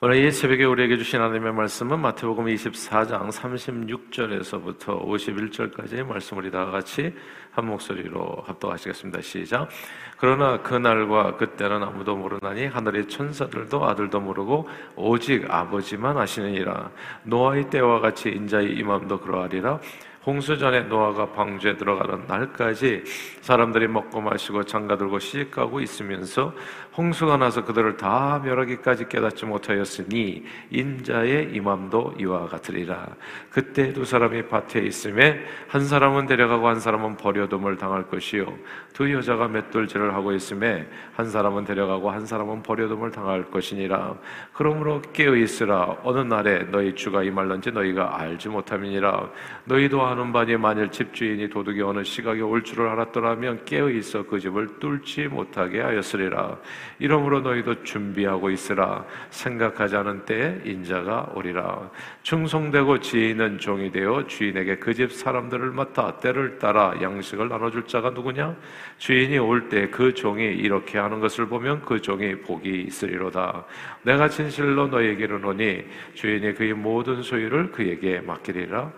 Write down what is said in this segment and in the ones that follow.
오늘 이 새벽에 우리에게 주신 하나님의 말씀은 마태복음 24장 36절에서부터 51절까지의 말씀 우리 다 같이 한 목소리로 합독하시겠습니다. 시작. 그러나 그날과 그때는 아무도 모르나니 하늘의 천사들도 아들도 모르고 오직 아버지만 아시느니라. 노아의 때와 같이 인자의 임함도 그러하리라. 홍수 전에 노아가 방주에 들어가는 날까지 사람들이 먹고 마시고 장가들고 시집가고 있으면서 홍수가 나서 그들을 다 멸하기까지 깨닫지 못하였으니 인자의 임함도 이와 같으리라. 그때 두 사람이 밭에 있음에 한 사람은 데려가고 한 사람은 버려둠을 당할 것이요 두 여자가 맷돌질을 하고 있음에 한 사람은 데려가고 한 사람은 버려둠을 당할 것이니라. 그러므로 깨어 있으라. 어느 날에 너희 주가 임할런지 너희가 알지 못함이니라. 너희도 아는 바니 만일 집주인이 도둑이 어느 시각에 올 줄을 알았더라면 깨어 있어 그 집을 뚫지 못하게 하였으리라. 이러므로 너희도 준비하고 있으라. 생각하지 않은 때에 인자가 오리라. 충성되고 지혜 있는 종이 되어 주인에게 그 집 사람들을 맡아 때를 따라 양식을 나눠줄 자가 누구냐? 주인이 올 때 그 종이 이렇게 하는 것을 보면 그 종이 복이 있으리로다. 내가 진실로 너에게 이르노니 주인이 그의 모든 소유를 그에게 맡기리라.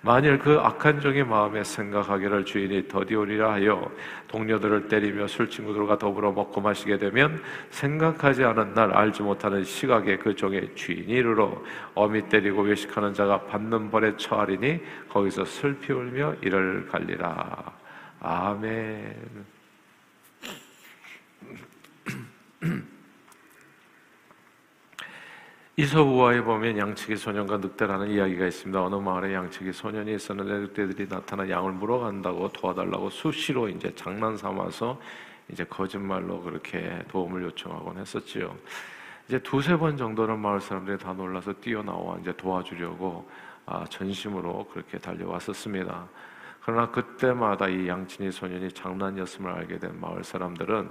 만일 그 악한 종의 마음에 생각하기를 주인이 더디오리라 하여 동료들을 때리며 술 친구들과 더불어 먹고 마시게 되면 생각하지 않은 날 알지 못하는 시각에 그 종의 주인이 이르러 어미 때리고 외식하는 자가 받는 벌에 처하리니 거기서 슬피 울며 이를 갈리라. 아멘. 이서우화에 보면 양치기 소년과 늑대라는 이야기가 있습니다. 어느 마을에 양치기 소년이 있었는데 늑대들이 나타나 양을 물어간다고 도와달라고 수시로 이제 장난 삼아서 이제 거짓말로 그렇게 도움을 요청하곤 했었지요. 이제 두세 번 정도는 마을 사람들이 다 놀라서 뛰어나와 이제 도와주려고 아, 전심으로 그렇게 달려왔었습니다. 그러나 그때마다 이 양친이 소년이 장난이었음을 알게 된 마을 사람들은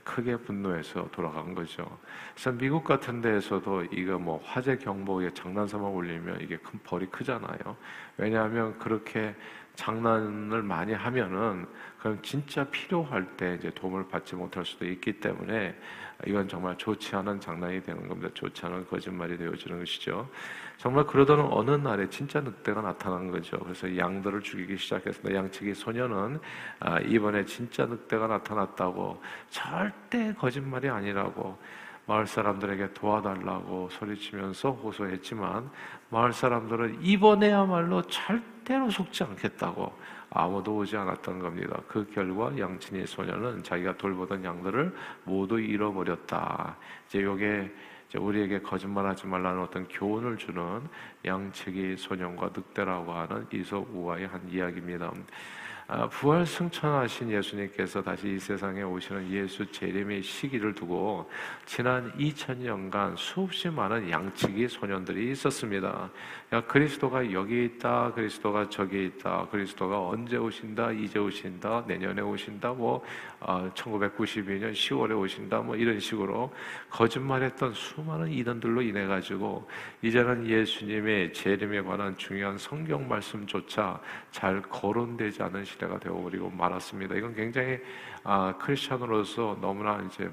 크게 분노해서 돌아간 거죠. 그래서 미국 같은 데에서도 이거 뭐 화재 경보에 장난 삼아 올리면 이게 큰 벌이 크잖아요. 왜냐하면 그렇게 장난을 많이 하면은 그럼 진짜 필요할 때 이제 도움을 받지 못할 수도 있기 때문에 이건 정말 좋지 않은 장난이 되는 겁니다. 좋지 않은 거짓말이 되어지는 것이죠. 정말 그러던 어느 날에 진짜 늑대가 나타난 거죠. 그래서 양들을 죽이기 시작했습니다. 양측이 소년은 아, 이번에 진짜 늑대가 나타났다고 절대 거짓말이 아니라고 마을 사람들에게 도와달라고 소리치면서 호소했지만 마을 사람들은 이번에야말로 절대로 속지 않겠다고 아무도 오지 않았던 겁니다. 그 결과 양친의 소년은 자기가 돌보던 양들을 모두 잃어버렸다. 이제 요게 우리에게 거짓말하지 말라는 어떤 교훈을 주는 양측의 소년과 늑대라고 하는 이솝 우화의 한 이야기입니다. 아, 부활 승천하신 예수님께서 다시 이 세상에 오시는 예수 재림의 시기를 두고 지난 2000년간 수없이 많은 양측의 소년들이 있었습니다. 야, 그리스도가 여기 있다, 그리스도가 저기 있다, 그리스도가 언제 오신다, 이제 오신다, 내년에 오신다, 뭐 어, 1992년 10월에 오신다, 뭐 이런 식으로 거짓말했던 수많은 이단들로 인해 가지고 이제는 예수님의 재림에 관한 중요한 성경 말씀조차 잘 거론되지 않은 시대 가 되어버리고 말았습니다. 이건 굉장히 아, 크리스천으로서 너무나 이제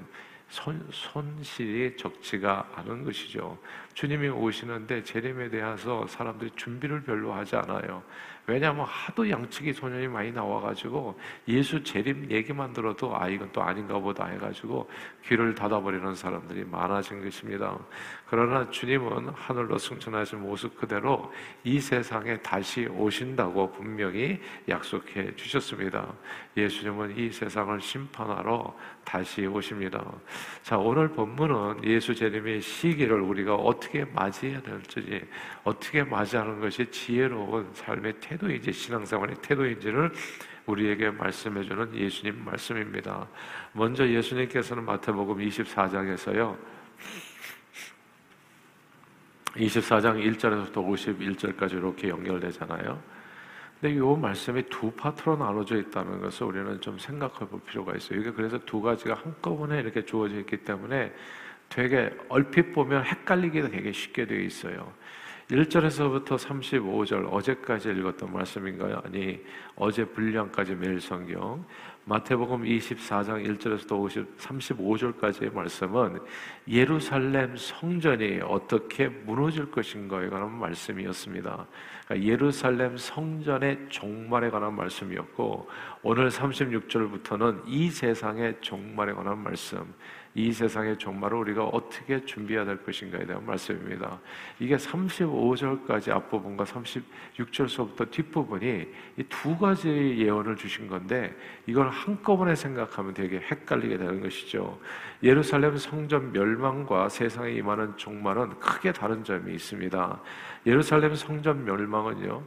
손, 손실이 적지가 않은 것이죠. 주님이 오시는데 재림에 대해서 사람들이 준비를 별로 하지 않아요. 왜냐하면 하도 양측이 소년이 많이 나와가지고 예수 재림 얘기만 들어도 아 이건 또 아닌가 보다 해가지고 귀를 닫아버리는 사람들이 많아진 것입니다. 그러나 주님은 하늘로 승천하신 모습 그대로 이 세상에 다시 오신다고 분명히 약속해 주셨습니다. 예수님은 이 세상을 심판하러 다시 오십니다. 자, 오늘 본문은 예수 재림의 시기를 우리가 어떻게 맞이해야 될지, 어떻게 맞이하는 것이 지혜로운 삶의 태도인지, 신앙생활의 태도인지를 우리에게 말씀해주는 예수님 말씀입니다. 먼저 예수님께서는 마태복음 24장에서요, 24장 1절에서부터 51절까지 이렇게 연결되잖아요. 근데 이 말씀이 두 파트로 나눠져 있다는 것을 우리는 좀 생각해 볼 필요가 있어요. 이게 그래서 두 가지가 한꺼번에 이렇게 주어져 있기 때문에 되게 얼핏 보면 헷갈리기가 되게 쉽게 되어 있어요. 1절에서부터 35절 어제까지 읽었던 말씀인가요? 아니 어제 분량까지 매일 성경 마태복음 24장 1절에서도 50, 35절까지의 말씀은 예루살렘 성전이 어떻게 무너질 것인가에 관한 말씀이었습니다. 그러니까 예루살렘 성전의 종말에 관한 말씀이었고 오늘 36절부터는 이 세상의 종말에 관한 말씀, 이 세상의 종말을 우리가 어떻게 준비해야 될 것인가에 대한 말씀입니다. 이게 35절까지 앞부분과 36절서부터 뒷부분이 이 두 가지 예언을 주신 건데 이걸 한꺼번에 생각하면 되게 헷갈리게 되는 것이죠. 예루살렘 성전 멸망과 세상에 임하는 종말은 크게 다른 점이 있습니다. 예루살렘 성전 멸망은요.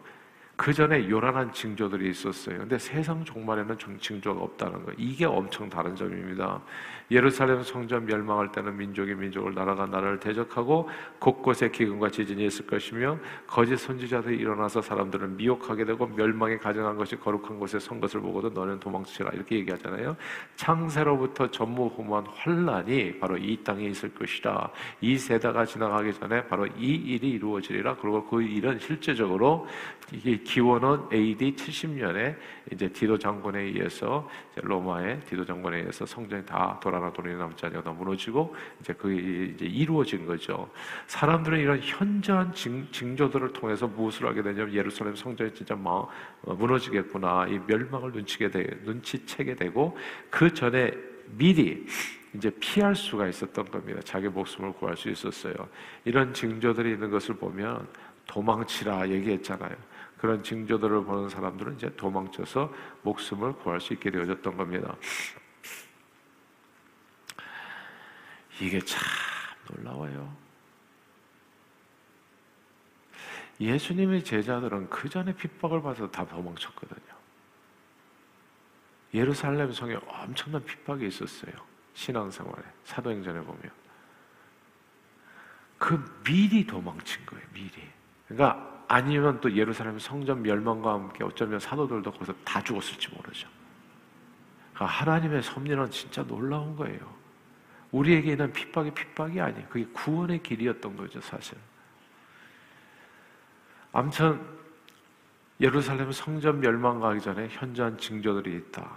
그 전에 요란한 징조들이 있었어요. 근데 세상 종말에는 징조가 없다는 거. 이게 엄청 다른 점입니다. 예루살렘 성전 멸망할 때는 민족이 민족을 나라가 나라를 대적하고 곳곳에 기근과 지진이 있을 것이며 거짓 선지자들이 일어나서 사람들을 미혹하게 되고 멸망에 가정한 것이 거룩한 곳에 선 것을 보고도 너는 도망치라 이렇게 얘기하잖아요. 창세로부터 전무후무한 환란이 바로 이 땅에 있을 것이라. 이 세대가 지나가기 전에 바로 이 일이 이루어지리라. 그리고 그 일은 실제적으로 이게 기원은 AD 70년에 이제 디도 장군에 의해서 로마의 디도 장군에 의해서 성전이 다 돌이 남지 아니다 무너지고 이제 그게 이제 이루어진 거죠. 사람들은 이런 현저한 징, 징조들을 통해서 무엇을 하게 되냐면 예루살렘 성전이 진짜 막 어, 무너지겠구나 이 멸망을 눈치게 되, 눈치채게 되고 그 전에 미리 이제 피할 수가 있었던 겁니다. 자기 목숨을 구할 수 있었어요. 이런 징조들이 있는 것을 보면 도망치라 얘기했잖아요. 그런 징조들을 보는 사람들은 이제 도망쳐서 목숨을 구할 수 있게 되어졌던 겁니다. 이게 참 놀라워요. 예수님의 제자들은 그 전에 핍박을 받아서 다 도망쳤거든요. 예루살렘 성에 엄청난 핍박이 있었어요. 신앙생활에 사도행전에 보면 그 미리 도망친 거예요. 미리. 그러니까 아니면 또 예루살렘 성전 멸망과 함께 어쩌면 사도들도 거기서 다 죽었을지 모르죠. 그러니까 하나님의 섭리는 진짜 놀라운 거예요. 우리에게는 핍박이 핍박이 아니에요. 그게 구원의 길이었던 거죠, 사실. 아무튼 예루살렘 성전 멸망가기 전에 현저한 징조들이 있다.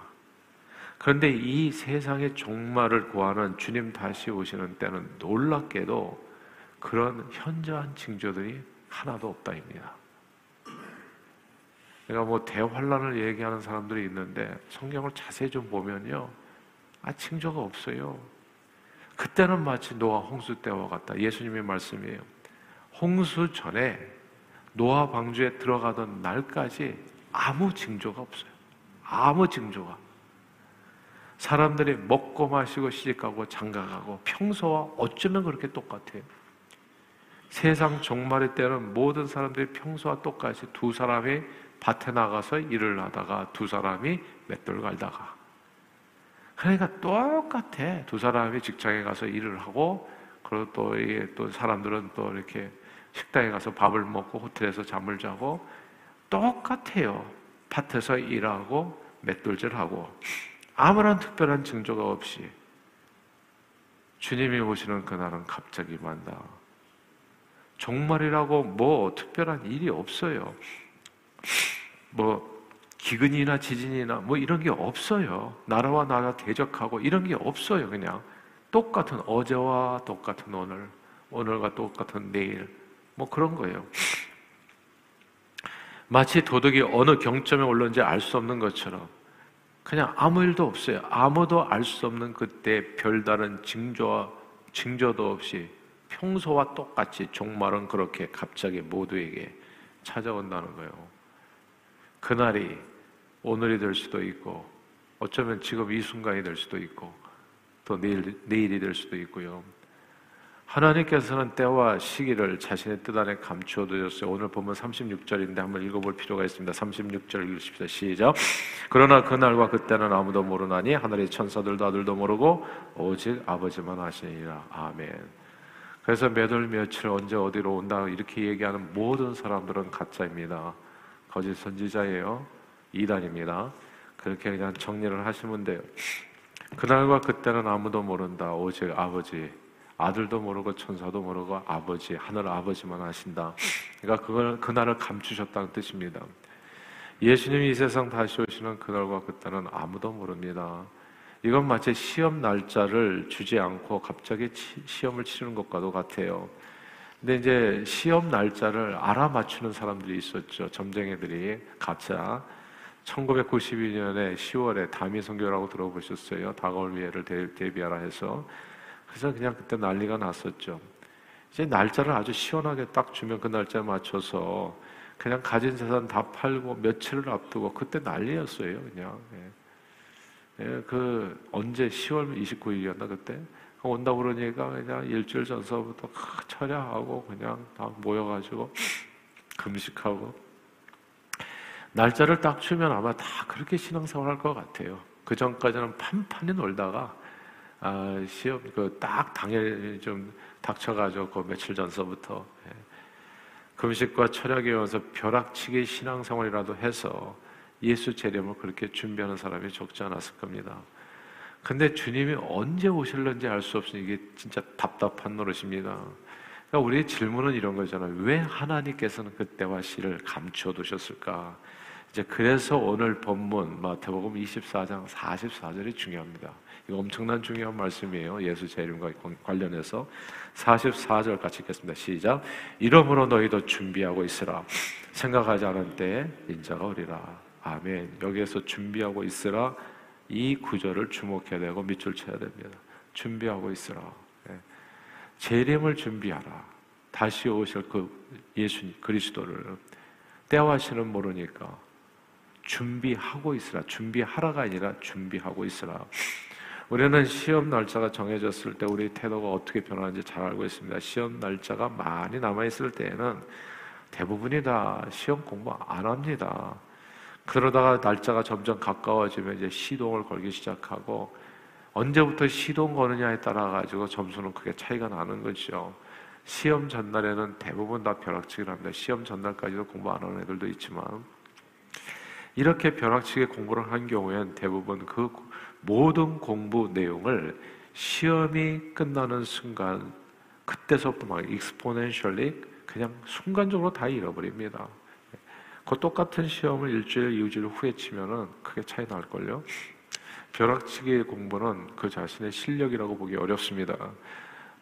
그런데 이 세상의 종말을 구하는 주님 다시 오시는 때는 놀랍게도 그런 현저한 징조들이 하나도 없다입니다. 그러니까 뭐 대환란을 얘기하는 사람들이 있는데 성경을 자세히 좀 보면요. 아, 징조가 없어요. 그때는 마치 노아 홍수 때와 같다. 예수님의 말씀이에요. 홍수 전에 노아 방주에 들어가던 날까지 아무 징조가 없어요. 아무 징조가. 사람들이 먹고 마시고 시집가고 장가가고 평소와 어쩌면 그렇게 똑같아요. 세상 종말의 때는 모든 사람들이 평소와 똑같이 두 사람이 밭에 나가서 일을 하다가 두 사람이 맷돌 갈다가 그러니까 똑같아. 두 사람이 직장에 가서 일을 하고 그리고 또 이게 또 사람들은 또 이렇게 식당에 가서 밥을 먹고 호텔에서 잠을 자고 똑같아요. 밭에서 일하고 맷돌질하고 아무런 특별한 징조가 없이 주님이 오시는 그날은 갑자기 만다. 종말이라고 뭐 특별한 일이 없어요. 뭐 기근이나 지진이나 뭐 이런 게 없어요. 나라와 나라 대적하고 이런 게 없어요. 그냥 똑같은 어제와 똑같은 오늘, 오늘과 똑같은 내일 뭐 그런 거예요. 마치 도덕이 어느 경점에 올랐는지 알 수 없는 것처럼 그냥 아무 일도 없어요. 아무도 알 수 없는 그때 별다른 징조와 징조도 없이 평소와 똑같이 종말은 그렇게 갑자기 모두에게 찾아온다는 거예요. 그날이 오늘이 될 수도 있고, 어쩌면 지금 이 순간이 될 수도 있고, 또 내일, 내일이 될 수도 있고요. 하나님께서는 때와 시기를 자신의 뜻 안에 감추어 두셨어요. 오늘 보면 36절인데 한번 읽어볼 필요가 있습니다. 36절 읽으십시다. 시작. 그러나 그날과 그때는 아무도 모르나니 하늘의 천사들도 아들도 모르고 오직 아버지만 아시니라. 아멘. 그래서 몇월 며칠 언제 어디로 온다 이렇게 얘기하는 모든 사람들은 가짜입니다. 거짓 선지자예요. 이단입니다. 그렇게 그냥 정리를 하시면 돼요. 그날과 그때는 아무도 모른다. 오직 아버지. 아들도 모르고 천사도 모르고 아버지, 하늘 아버지만 아신다. 그러니까 그걸 그날을 감추셨다는 뜻입니다. 예수님이 이 세상 다시 오시는 그날과 그때는 아무도 모릅니다. 이건 마치 시험 날짜를 주지 않고 갑자기 시험을 치르는 것과도 같아요. 근데 이제 시험 날짜를 알아맞추는 사람들이 있었죠. 점쟁이들이 각자 1992년에 10월에 담이 선교라고 들어보셨어요? 다가올 위해를 대비하라 해서 그래서 그냥 그때 난리가 났었죠. 이제 날짜를 아주 시원하게 딱 주면 그 날짜에 맞춰서 그냥 가진 재산 다 팔고 며칠을 앞두고 그때 난리였어요. 그냥 예. 예, 그 언제 10월 29일이었나 그때 온다 그러니까 그냥 일주일 전서부터 철야하고 그냥 다 모여가지고 금식하고 날짜를 딱 주면 아마 다 그렇게 신앙생활 할것 같아요. 그 전까지는 판판히 놀다가 아, 시험 그 딱 당일 좀 닥쳐가지고 그 며칠 전서부터 예. 금식과 철학에 와서 벼락치기 신앙생활이라도 해서 예수 재림을 그렇게 준비하는 사람이 적지 않았을 겁니다. 근데 주님이 언제 오실는지 알 수 없으니 이게 진짜 답답한 노릇입니다. 그러니까 우리의 질문은 이런 거잖아요. 왜 하나님께서는 그때와 시를 감추어 두셨을까? 이제 그래서 오늘 본문 마태복음 24장 44절이 중요합니다. 이거 엄청난 중요한 말씀이에요. 예수 재림과 관련해서 44절 같이 읽겠습니다. 시작. 이러므로 너희도 준비하고 있으라. 생각하지 않은 때에 인자가 오리라. 아멘. 여기에서 준비하고 있으라. 이 구절을 주목해야 되고 밑줄 쳐야 됩니다. 준비하고 있으라. 네. 재림을 준비하라. 다시 오실 그 예수 그리스도를 때와 시는 모르니까 준비하고 있으라. 준비하라가 아니라 준비하고 있으라. 우리는 시험 날짜가 정해졌을 때 우리 태도가 어떻게 변하는지 잘 알고 있습니다. 시험 날짜가 많이 남아 있을 때에는 대부분이 다 시험 공부 안 합니다. 그러다가 날짜가 점점 가까워지면 이제 시동을 걸기 시작하고 언제부터 시동 거느냐에 따라 가지고 점수는 크게 차이가 나는 거죠. 시험 전날에는 대부분 다 벼락치기를 합니다. 시험 전날까지도 공부 안 하는 애들도 있지만 이렇게 벼락치기 공부를 한 경우엔 대부분 그 모든 공부 내용을 시험이 끝나는 순간 그때서부터 막 익스포넨셜리 그냥 순간적으로 다 잃어버립니다. 그 똑같은 시험을 일주일, 이주일 후에 치면은 크게 차이 날걸요. 벼락치기 공부는 그 자신의 실력이라고 보기 어렵습니다.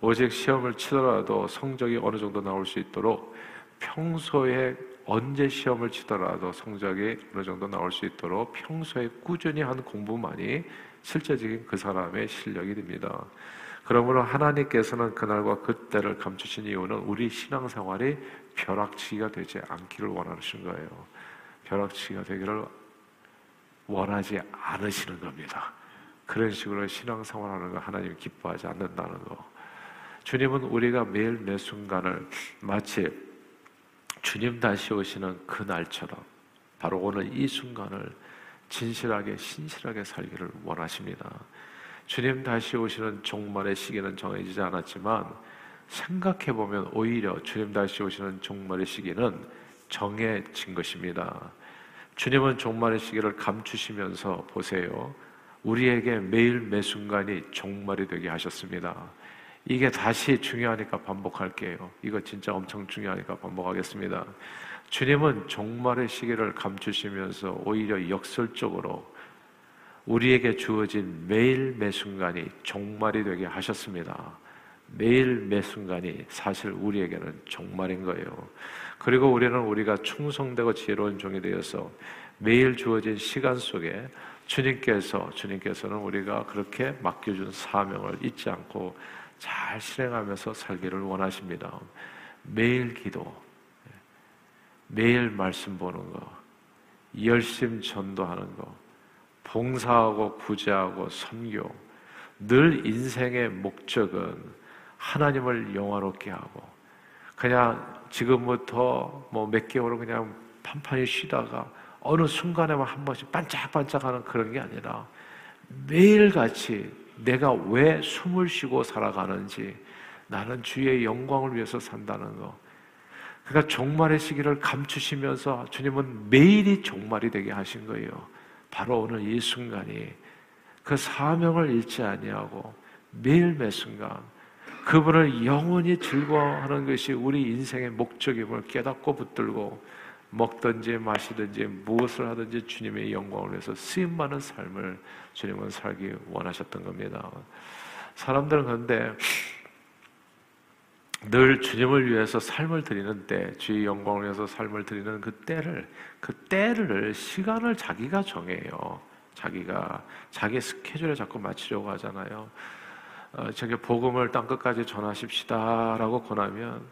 오직 시험을 치더라도 성적이 어느 정도 나올 수 있도록 평소에 언제 시험을 치더라도 성적이 어느 정도 나올 수 있도록 평소에 꾸준히 한 공부만이 실제적인 그 사람의 실력이 됩니다. 그러므로 하나님께서는 그날과 그때를 감추신 이유는 우리 신앙생활이 벼락치기가 되지 않기를 원하시는 거예요. 벼락치기가 되기를 원하지 않으시는 겁니다. 그런 식으로 신앙생활하는 거 하나님 기뻐하지 않는다는 거. 주님은 우리가 매일 매 순간을 마치 주님 다시 오시는 그 날처럼 바로 오늘 이 순간을 진실하게 신실하게 살기를 원하십니다. 주님 다시 오시는 종말의 시기는 정해지지 않았지만 생각해 보면 오히려 주님 다시 오시는 종말의 시기는 정해진 것입니다. 주님은 종말의 시기를 감추시면서 보세요. 우리에게 매일 매 순간이 종말이 되게 하셨습니다. 이게 다시 중요하니까 반복할게요. 이거 진짜 엄청 중요하니까 반복하겠습니다. 주님은 종말의 시기를 감추시면서 오히려 역설적으로 우리에게 주어진 매일 매 순간이 종말이 되게 하셨습니다. 매일 매 순간이 사실 우리에게는 종말인 거예요. 그리고 우리는 우리가 충성되고 지혜로운 종이 되어서 매일 주어진 시간 속에 주님께서 주님께서는 우리가 그렇게 맡겨준 사명을 잊지 않고 잘 실행하면서 살기를 원하십니다. 매일 기도, 매일 말씀 보는 거, 열심 전도하는 거, 봉사하고 구제하고 선교, 늘 인생의 목적은 하나님을 영화롭게 하고, 그냥 지금부터 뭐 몇 개월은 그냥 판판히 쉬다가 어느 순간에만 한 번씩 반짝반짝하는 그런 게 아니라 매일같이 내가 왜 숨을 쉬고 살아가는지 나는 주의 영광을 위해서 산다는 거. 그러니까 종말의 시기를 감추시면서 주님은 매일이 종말이 되게 하신 거예요. 바로 오늘 이 순간이 그 사명을 잃지 아니하고 매일 매 순간 그분을 영원히 즐거워하는 것이 우리 인생의 목적임을 깨닫고 붙들고 먹든지 마시든지 무엇을 하든지 주님의 영광을 위해서 쓰임 받는 삶을 주님은 살기 원하셨던 겁니다. 사람들은 그런데 늘 주님을 위해서 삶을 드리는 때, 주의 영광을 위해서 삶을 드리는 그 때를, 그 때를, 시간을 자기가 정해요. 자기가, 자기 스케줄에 자꾸 맞추려고 하잖아요. 어, 저게 복음을 땅 끝까지 전하십시다라고 권하면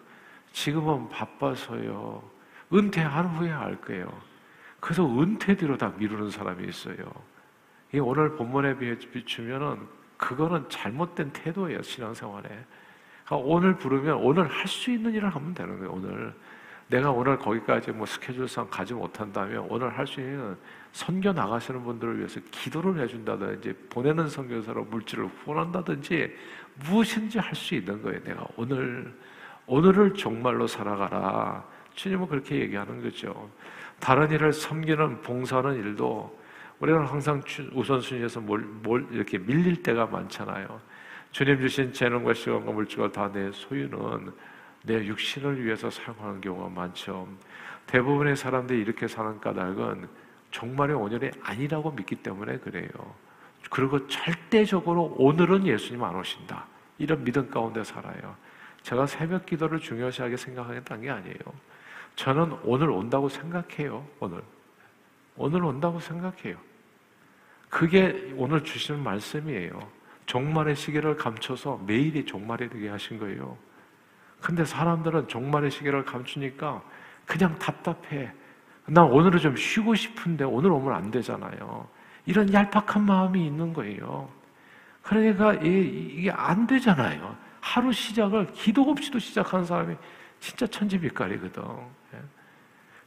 지금은 바빠서요. 은퇴한 후에 할 거예요. 그래서 은퇴 뒤로 다 미루는 사람이 있어요. 이 오늘 본문에 비추면은 그거는 잘못된 태도예요 신앙생활에. 그러니까 오늘 부르면 오늘 할 수 있는 일을 하면 되는 거예요. 오늘 내가 오늘 거기까지 뭐 스케줄상 가지 못한다면 오늘 할 수 있는 선교 나가시는 분들을 위해서 기도를 해준다든지 보내는 선교사로 물질을 후원한다든지 무엇인지 할 수 있는 거예요. 내가 오늘 오늘을 정말로 살아가라. 주님은 그렇게 얘기하는 거죠. 다른 일을 섬기는 봉사하는 일도 우리는 항상 우선순위에서 뭘, 뭘 이렇게 밀릴 때가 많잖아요. 주님 주신 재능과 시간과 물질과 다 내 소유는 내 육신을 위해서 사용하는 경우가 많죠. 대부분의 사람들이 이렇게 사는 까닭은 종말의 온전이 아니라고 믿기 때문에 그래요. 그리고 절대적으로 오늘은 예수님 안 오신다. 이런 믿음 가운데 살아요. 제가 새벽 기도를 중요시하게 생각하겠다는 게 아니에요. 저는 오늘 온다고 생각해요. 오늘. 오늘 온다고 생각해요. 그게 오늘 주시는 말씀이에요. 종말의 시계를 감춰서 매일이 종말이 되게 하신 거예요. 근데 사람들은 종말의 시계를 감추니까 그냥 답답해. 난 오늘은 좀 쉬고 싶은데 오늘 오면 안 되잖아요. 이런 얄팍한 마음이 있는 거예요. 그러니까 이게 안 되잖아요. 하루 시작을 기도 없이도 시작하는 사람이 진짜 천지빛깔이거든. 예.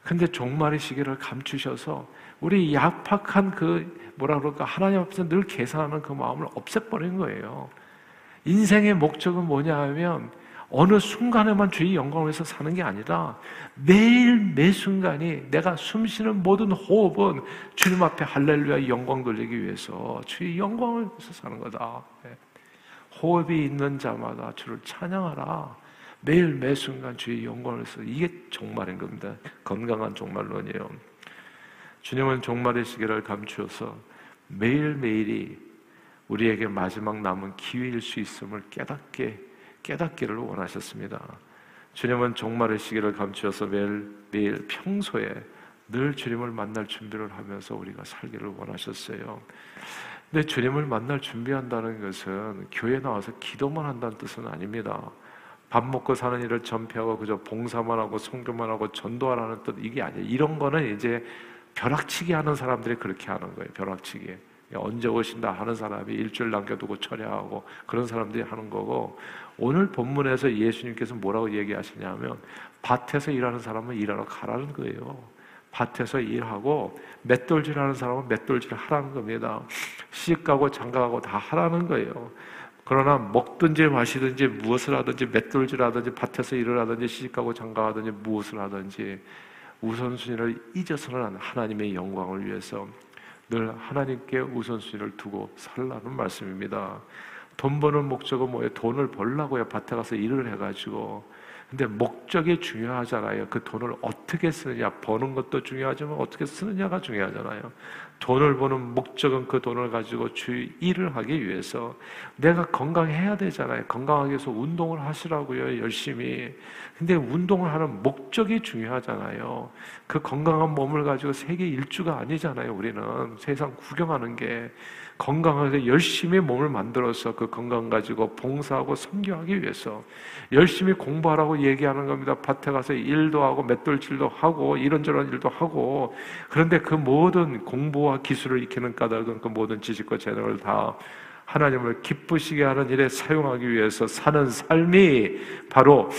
근데 종말의 시기를 감추셔서 우리 약팍한 그 뭐라 그럴까 하나님 앞에서 늘 계산하는 그 마음을 없애버린 거예요. 인생의 목적은 뭐냐 하면 어느 순간에만 주의 영광을 위해서 사는 게 아니라 매일 매 순간이 내가 숨쉬는 모든 호흡은 주님 앞에 할렐루야 영광 돌리기 위해서 주의 영광을 위해서 사는 거다. 예. 호흡이 있는 자마다 주를 찬양하라. 매일 매 순간 주의 영광을 위해서 이게 종말인 겁니다. 건강한 종말론이에요. 주님은 종말의 시계를 감추어서 매일매일이 우리에게 마지막 남은 기회일 수 있음을 깨닫게 깨닫기를 원하셨습니다. 주님은 종말의 시기를 감추어서 매일 매일 평소에 늘 주님을 만날 준비를 하면서 우리가 살기를 원하셨어요. 근데 주님을 만날 준비한다는 것은 교회 나와서 기도만 한다는 뜻은 아닙니다. 밥 먹고 사는 일을 전폐하고 그저 봉사만 하고 성교만 하고 전도하라는 뜻 이게 아니에요. 이런 거는 이제 벼락치기 하는 사람들이 그렇게 하는 거예요. 벼락치기. 언제 오신다 하는 사람이 일주일 남겨두고 철야하고 그런 사람들이 하는 거고 오늘 본문에서 예수님께서 뭐라고 얘기하시냐면 밭에서 일하는 사람은 일하러 가라는 거예요. 밭에서 일하고 맷돌질 하는 사람은 맷돌질 하라는 겁니다. 시집가고 장가가고 다 하라는 거예요. 그러나 먹든지 마시든지 무엇을 하든지 맷돌질 하든지 밭에서 일을 하든지 시집가고 장가하든지 무엇을 하든지 우선순위를 잊어서는 하나님의 영광을 위해서 늘 하나님께 우선순위를 두고 살라는 말씀입니다. 돈 버는 목적은 뭐예요? 돈을 벌라고요. 밭에 가서 일을 해가지고. 근데 목적이 중요하잖아요. 그 돈을 어떻게 쓰느냐. 버는 것도 중요하지만 어떻게 쓰느냐가 중요하잖아요. 돈을 버는 목적은 그 돈을 가지고 주 일을 하기 위해서 내가 건강해야 되잖아요. 건강하기 위해서 운동을 하시라고요. 열심히. 근데 운동을 하는 목적이 중요하잖아요. 그 건강한 몸을 가지고 세계 일주가 아니잖아요. 우리는 세상 구경하는 게 건강하게 열심히 몸을 만들어서 그 건강 가지고 봉사하고 섬교하기 위해서 열심히 공부하라고 얘기하는 겁니다. 밭에 가서 일도 하고 맷돌질도 하고 이런저런 일도 하고 그런데 그 모든 공부와 기술을 익히는 까닭은 그 모든 지식과 재능을 다 하나님을 기쁘시게 하는 일에 사용하기 위해서 사는 삶이 바로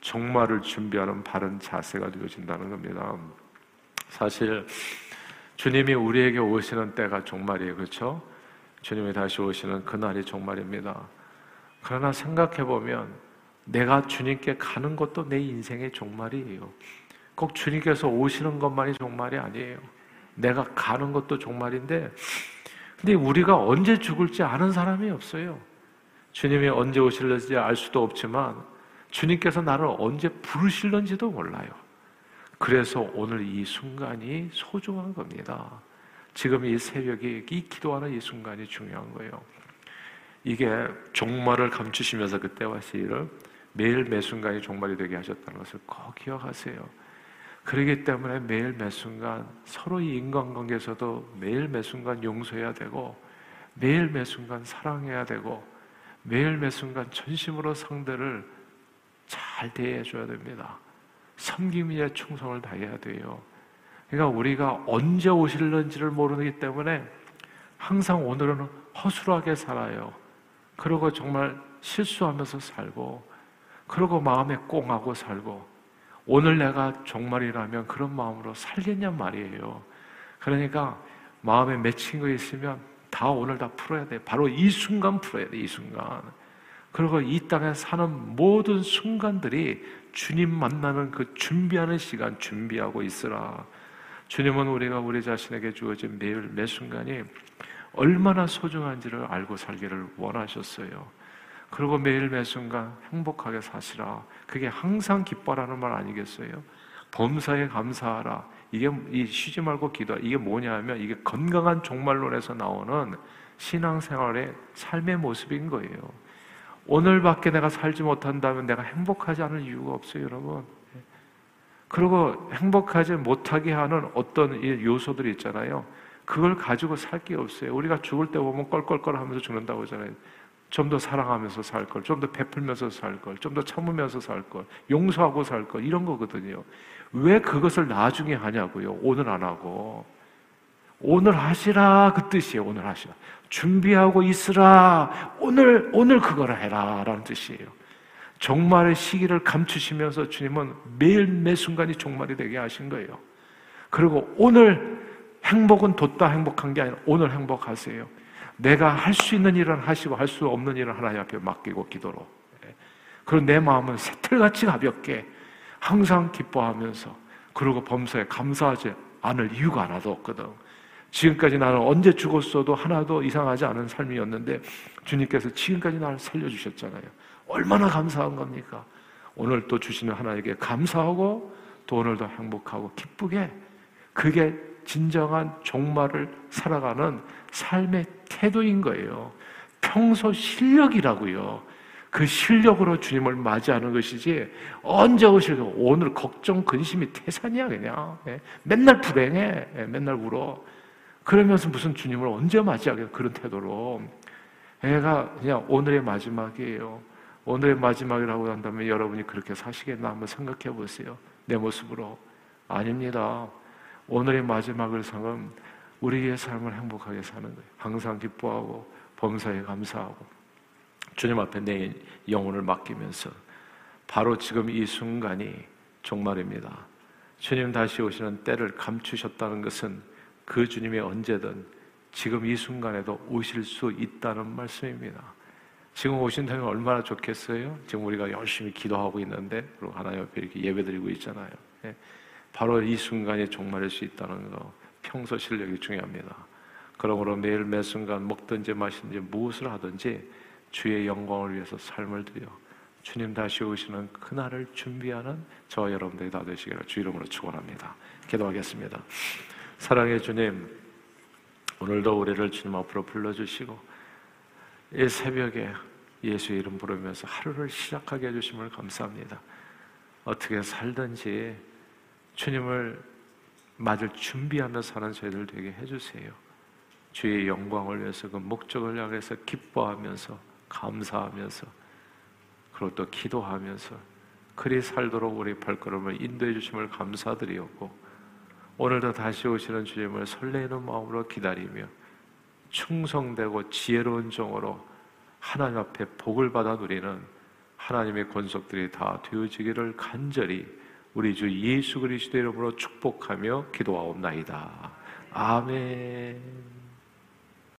종말을 준비하는 바른 자세가 되어진다는 겁니다. 사실 주님이 우리에게 오시는 때가 종말이에요. 그렇죠? 주님이 다시 오시는 그날이 종말입니다. 그러나 생각해 보면 내가 주님께 가는 것도 내 인생의 종말이에요. 꼭 주님께서 오시는 것만이 종말이 아니에요. 내가 가는 것도 종말인데, 근데 우리가 언제 죽을지 아는 사람이 없어요. 주님이 언제 오실는지 알 수도 없지만, 주님께서 나를 언제 부르실는지도 몰라요. 그래서 오늘 이 순간이 소중한 겁니다. 지금 이 새벽에 이 기도하는 이 순간이 중요한 거예요. 이게 종말을 감추시면서 그때와 시를 매일 매 순간이 종말이 되게 하셨다는 것을 꼭 기억하세요. 그러기 때문에 매일 매 순간 서로 이 인간관계에서도 매일 매 순간 용서해야 되고 매일 매 순간 사랑해야 되고 매일 매 순간 전심으로 상대를 잘 대해줘야 됩니다. 섬김에 충성을 다해야 돼요. 그러니까 우리가 언제 오실는지를 모르기 때문에 항상 오늘은 허술하게 살아요. 그리고 정말 실수하면서 살고, 그리고 마음에 꽁하고 살고, 오늘 내가 정말이라면 그런 마음으로 살겠냔 말이에요. 그러니까 마음에 맺힌 거 있으면 다 오늘 다 풀어야 돼. 바로 이 순간 풀어야 돼, 이 순간. 그리고 이 땅에 사는 모든 순간들이 주님 만나는 그 준비하는 시간 준비하고 있으라. 주님은 우리가 우리 자신에게 주어진 매일 매 순간이 얼마나 소중한지를 알고 살기를 원하셨어요. 그리고 매일 매 순간 행복하게 사시라. 그게 항상 기뻐라는 말 아니겠어요? 범사에 감사하라. 이게 이 쉬지 말고 기도하. 이게 뭐냐면 이게 건강한 종말론에서 나오는 신앙생활의 삶의 모습인 거예요. 오늘밖에 내가 살지 못한다면 내가 행복하지 않을 이유가 없어요, 여러분. 그리고 행복하지 못하게 하는 어떤 요소들이 있잖아요. 그걸 가지고 살 게 없어요. 우리가 죽을 때 보면 껄껄껄 하면서 죽는다고 하잖아요. 좀 더 사랑하면서 살 걸, 좀 더 베풀면서 살 걸, 좀 더 참으면서 살 걸, 용서하고 살 걸, 이런 거거든요. 왜 그것을 나중에 하냐고요? 오늘 안 하고. 오늘 하시라 그 뜻이에요. 오늘 하시라. 준비하고 있으라. 오늘 오늘 그거를 해라라는 뜻이에요. 종말의 시기를 감추시면서 주님은 매일 매 순간이 종말이 되게 하신 거예요. 그리고 오늘 행복은 뒀다 행복한 게 아니라 오늘 행복하세요. 내가 할 수 있는 일은 하시고 할 수 없는 일은 하나님 앞에 맡기고 기도로. 그리고 내 마음은 새틀같이 가볍게 항상 기뻐하면서 그리고 범사에 감사하지 않을 이유가 하나도 없거든. 지금까지 나는 언제 죽었어도 하나도 이상하지 않은 삶이었는데 주님께서 지금까지 나를 살려주셨잖아요. 얼마나 감사한 겁니까? 오늘 또 주시는 하나님께 감사하고 또 오늘도 행복하고 기쁘게 그게 진정한 종말을 살아가는 삶의 태도인 거예요. 평소 실력이라고요. 그 실력으로 주님을 맞이하는 것이지 언제 오실까 오늘 걱정 근심이 태산이야 그냥 예. 맨날 불행해 예. 맨날 울어 그러면서 무슨 주님을 언제 맞이하겠 그런 태도로? 애가 그냥 오늘의 마지막이에요. 오늘의 마지막이라고 한다면 여러분이 그렇게 사시겠나 한번 생각해 보세요. 내 모습으로. 아닙니다. 오늘의 마지막을 상은 우리의 삶을 행복하게 사는 거예요. 항상 기뻐하고 범사에 감사하고 주님 앞에 내 영혼을 맡기면서 바로 지금 이 순간이 종말입니다. 주님 다시 오시는 때를 감추셨다는 것은 그 주님이 언제든 지금 이 순간에도 오실 수 있다는 말씀입니다. 지금 오신다면 얼마나 좋겠어요? 지금 우리가 열심히 기도하고 있는데, 그리고 하나님 앞에 이렇게 예배 드리고 있잖아요. 예. 바로 이 순간이 종말일 수 있다는 거, 평소 실력이 중요합니다. 그러므로 매일 매 순간 먹든지 마시든지 무엇을 하든지 주의 영광을 위해서 삶을 드려 주님 다시 오시는 그날을 준비하는 저 여러분들이 다 되시기를 주 이름으로 축원합니다. 기도하겠습니다. 사랑의 주님, 오늘도 우리를 주님 앞으로 불러주시고 이 새벽에 예수의 이름 부르면서 하루를 시작하게 해주심을 감사합니다. 어떻게 살든지 주님을 맞을 준비하며 사는 저희들 되게 해주세요. 주의 영광을 위해서 그 목적을 향해서 기뻐하면서 감사하면서 그리고 또 기도하면서 그리 살도록 우리 발걸음을 인도해 주심을 감사드리었고 오늘도 다시 오시는 주님을 설레이는 마음으로 기다리며 충성되고 지혜로운 종으로 하나님 앞에 복을 받아 누리는 하나님의 권속들이 다 되어지기를 간절히 우리 주 예수 그리스도 이름으로 축복하며 기도하옵나이다. 아멘.